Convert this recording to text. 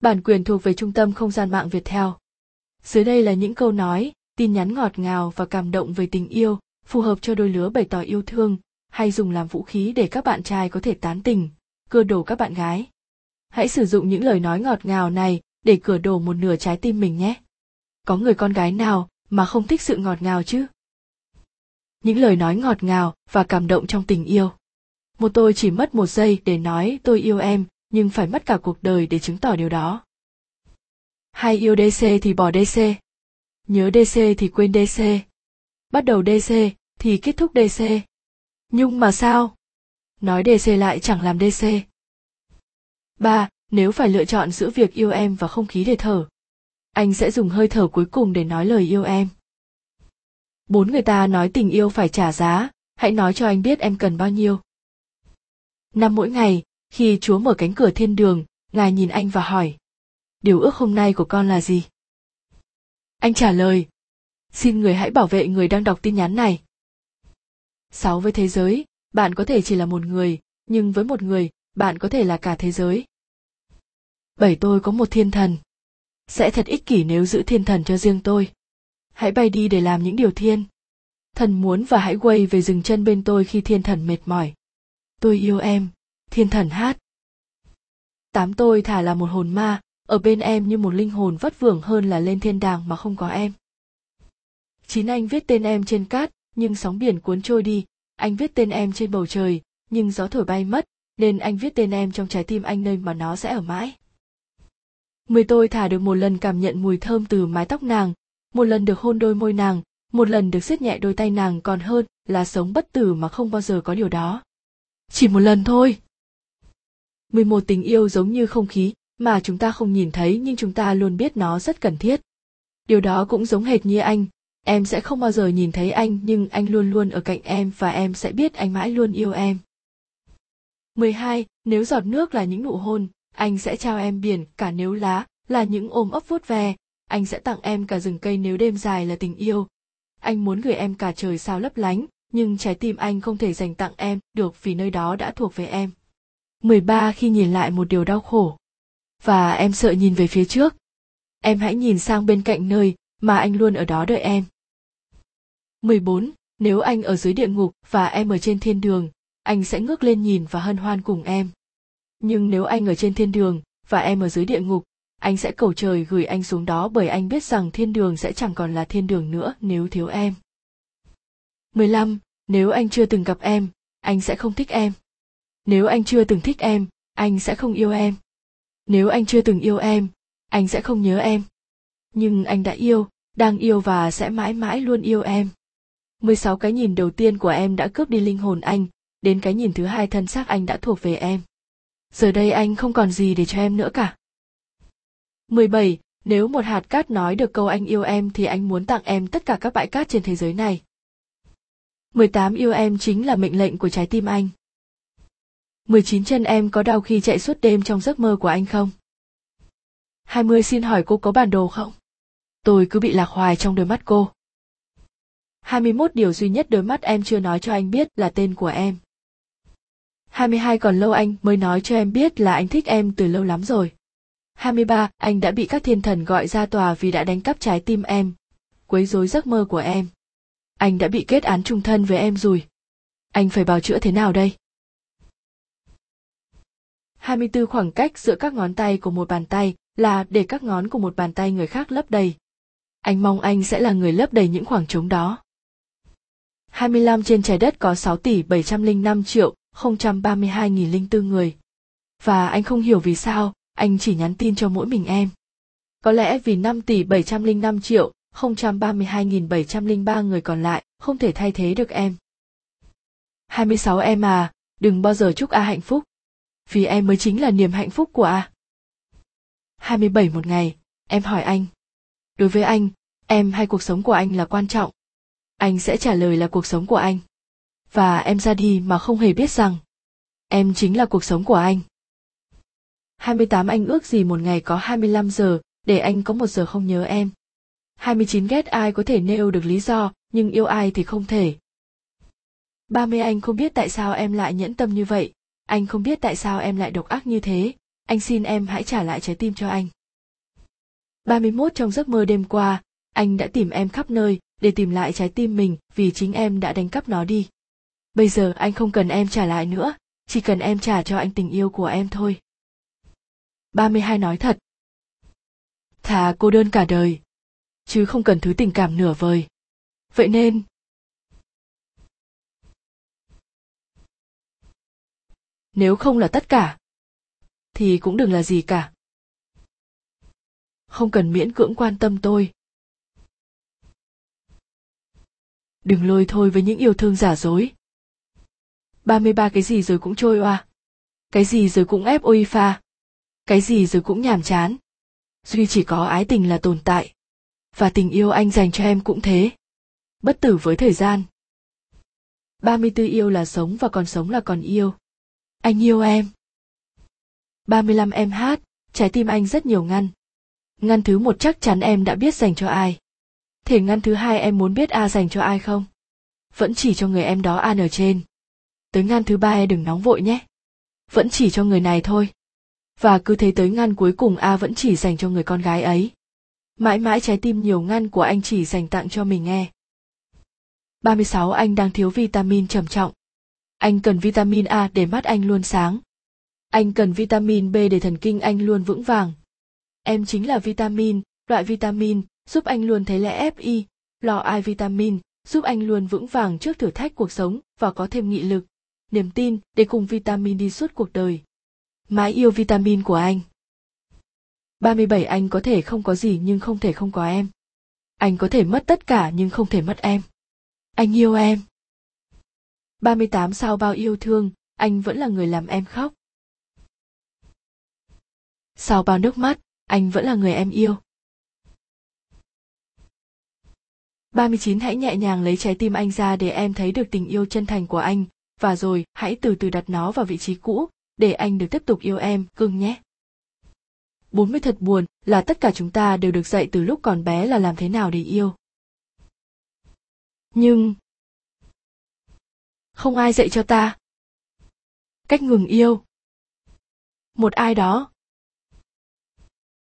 Bản quyền thuộc về Trung tâm Không gian mạng Việt Theo. Dưới đây là những câu nói, tin nhắn ngọt ngào và cảm động về tình yêu, phù hợp cho đôi lứa bày tỏ yêu thương, hay dùng làm vũ khí để các bạn trai có thể tán tình, cưa đổ các bạn gái. Hãy sử dụng những lời nói ngọt ngào này để cửa đổ một nửa trái tim mình nhé. Có người con gái nào mà không thích sự ngọt ngào chứ? Những lời nói ngọt ngào và cảm động trong tình yêu. Một tôi chỉ mất một giây để nói tôi yêu em, nhưng phải mất cả cuộc đời để chứng tỏ điều đó. Hay yêu DC thì bỏ DC. Nhớ DC thì quên DC. Bắt đầu DC thì kết thúc DC. Nhưng mà sao? Nói DC lại chẳng làm DC. ba Nếu phải lựa chọn giữa việc yêu em và không khí để thở, anh sẽ dùng hơi thở cuối cùng để nói lời yêu em. Bốn người ta nói tình yêu phải trả giá, hãy nói cho anh biết em cần bao nhiêu. Năm mỗi ngày, khi Chúa mở cánh cửa thiên đường, Ngài nhìn anh và hỏi, điều ước hôm nay của con là gì? Anh trả lời, xin người hãy bảo vệ người đang đọc tin nhắn này. Sáu với thế giới, bạn có thể chỉ là một người, nhưng với một người, bạn có thể là cả thế giới. Bảy tôi có một thiên thần. Sẽ thật ích kỷ nếu giữ thiên thần cho riêng tôi. Hãy bay đi để làm những điều thiên. Thần muốn và hãy quay về dừng chân bên tôi khi thiên thần mệt mỏi. Tôi yêu em, thiên thần hát. Tám tôi thả là một hồn ma, ở bên em như một linh hồn vất vưởng hơn là lên thiên đàng mà không có em. Chín anh viết tên em trên cát, nhưng sóng biển cuốn trôi đi, anh viết tên em trên bầu trời, nhưng gió thổi bay mất, nên anh viết tên em trong trái tim anh nơi mà nó sẽ ở mãi. Mười tôi thả được một lần cảm nhận mùi thơm từ mái tóc nàng, một lần được hôn đôi môi nàng, một lần được siết nhẹ đôi tay nàng còn hơn là sống bất tử mà không bao giờ có điều đó. Chỉ một lần thôi. 11 tình yêu giống như không khí mà chúng ta không nhìn thấy nhưng chúng ta luôn biết nó rất cần thiết. Điều đó cũng giống hệt như anh, em sẽ không bao giờ nhìn thấy anh nhưng anh luôn luôn ở cạnh em và em sẽ biết anh mãi luôn yêu em. 12. Nếu giọt nước là những nụ hôn, anh sẽ trao em biển cả nếu lá là những ôm ấp vuốt ve, anh sẽ tặng em cả rừng cây nếu đêm dài là tình yêu. Anh muốn gửi em cả trời sao lấp lánh, nhưng trái tim anh không thể dành tặng em được vì nơi đó đã thuộc về em. 13 khi nhìn lại một điều đau khổ. Và em sợ nhìn về phía trước. Em hãy nhìn sang bên cạnh nơi mà anh luôn ở đó đợi em. 14. Nếu anh ở dưới địa ngục và em ở trên thiên đường, anh sẽ ngước lên nhìn và hân hoan cùng em. Nhưng nếu anh ở trên thiên đường và em ở dưới địa ngục, anh sẽ cầu trời gửi anh xuống đó bởi anh biết rằng thiên đường sẽ chẳng còn là thiên đường nữa nếu thiếu em. 15. Nếu anh chưa từng gặp em, anh sẽ không thích em. Nếu anh chưa từng thích em, anh sẽ không yêu em. Nếu anh chưa từng yêu em, anh sẽ không nhớ em. Nhưng anh đã yêu, đang yêu và sẽ mãi mãi luôn yêu em. 16 cái nhìn đầu tiên của em đã cướp đi linh hồn anh, đến cái nhìn thứ hai thân xác anh đã thuộc về em. Giờ đây anh không còn gì để cho em nữa cả. 17. Nếu một hạt cát nói được câu anh yêu em thì anh muốn tặng em tất cả các bãi cát trên thế giới này. 18 yêu em chính là mệnh lệnh của trái tim anh. 19 chân em có đau khi chạy suốt đêm trong giấc mơ của anh không? 20 xin hỏi cô có bản đồ không? Tôi cứ bị lạc hoài trong đôi mắt cô. 21 điều duy nhất đôi mắt em chưa nói cho anh biết là tên của em. 22 còn lâu anh mới nói cho em biết là anh thích em từ lâu lắm rồi. 23, anh đã bị các thiên thần gọi ra tòa vì đã đánh cắp trái tim em, quấy rối giấc mơ của em. Anh đã bị kết án trung thân với em rồi. Anh phải bào chữa thế nào đây? 24 khoảng cách giữa các ngón tay của một bàn tay là để các ngón của một bàn tay người khác lấp đầy. Anh mong anh sẽ là người lấp đầy những khoảng trống đó. 25 trên trái đất có 6 tỷ 705 triệu 032.004 người. Và anh không hiểu vì sao, anh chỉ nhắn tin cho mỗi mình em. Có lẽ vì 5 tỷ 705 triệu 032.703 người còn lại không thể thay thế được em. 26 em à, đừng bao giờ chúc A hạnh phúc. Vì em mới chính là niềm hạnh phúc của A. 27 một ngày, em hỏi anh. Đối với anh, em hay cuộc sống của anh là quan trọng. Anh sẽ trả lời là cuộc sống của anh. Và em ra đi mà không hề biết rằng em chính là cuộc sống của anh. 28 anh ước gì một ngày có 25 giờ, để anh có một giờ không nhớ em. 29 ghét ai có thể nêu được lý do, nhưng yêu ai thì không thể. 30 anh không biết tại sao em lại nhẫn tâm như vậy, anh không biết tại sao em lại độc ác như thế, anh xin em hãy trả lại trái tim cho anh. 31 trong giấc mơ đêm qua, anh đã tìm em khắp nơi để tìm lại trái tim mình vì chính em đã đánh cắp nó đi. Bây giờ anh không cần em trả lại nữa, chỉ cần em trả cho anh tình yêu của em thôi. 32 nói thật. Thà cô đơn cả đời, chứ không cần thứ tình cảm nửa vời. Vậy nên, nếu không là tất cả, thì cũng đừng là gì cả. Không cần miễn cưỡng quan tâm tôi. Đừng lôi thôi với những yêu thương giả dối. 33 cái gì rồi cũng trôi oa. Cái gì rồi cũng ép ôi pha. Cái gì rồi cũng nhàm chán. Duy chỉ có ái tình là tồn tại. Và tình yêu anh dành cho em cũng thế. Bất tử với thời gian. 34 yêu là sống và còn sống là còn yêu. Anh yêu em. 35 em hát, trái tim anh rất nhiều ngăn. Ngăn thứ một chắc chắn em đã biết dành cho ai. Thể ngăn thứ hai em muốn biết A dành cho ai không? Vẫn chỉ cho người em đó An ở trên. Tới ngăn thứ ba em đừng nóng vội nhé. Vẫn chỉ cho người này thôi. Và cứ thế tới ngăn cuối cùng A vẫn chỉ dành cho người con gái ấy. Mãi mãi trái tim nhiều ngăn của anh chỉ dành tặng cho mình nghe. 36 anh đang thiếu vitamin trầm trọng. Anh cần vitamin A để mắt anh luôn sáng. Anh cần vitamin B để thần kinh anh luôn vững vàng. Em chính là vitamin, loại vitamin giúp anh luôn thấy lẽ FI, lò ai vitamin, giúp anh luôn vững vàng trước thử thách cuộc sống và có thêm nghị lực, niềm tin để cùng vitamin đi suốt cuộc đời. Mãi yêu vitamin của anh. 37 anh có thể không có gì nhưng không thể không có em. Anh có thể mất tất cả nhưng không thể mất em. Anh yêu em. 38 sao bao yêu thương, anh vẫn là người làm em khóc. sao bao nước mắt, anh vẫn là người em yêu. 39 hãy nhẹ nhàng lấy trái tim anh ra để em thấy được tình yêu chân thành của anh, và rồi hãy từ từ đặt nó vào vị trí cũ, để anh được tiếp tục yêu em, cưng nhé. 40 thật buồn là tất cả chúng ta đều được dạy từ lúc còn bé là làm thế nào để yêu. Nhưng không ai dạy cho ta cách ngừng yêu. Một ai đó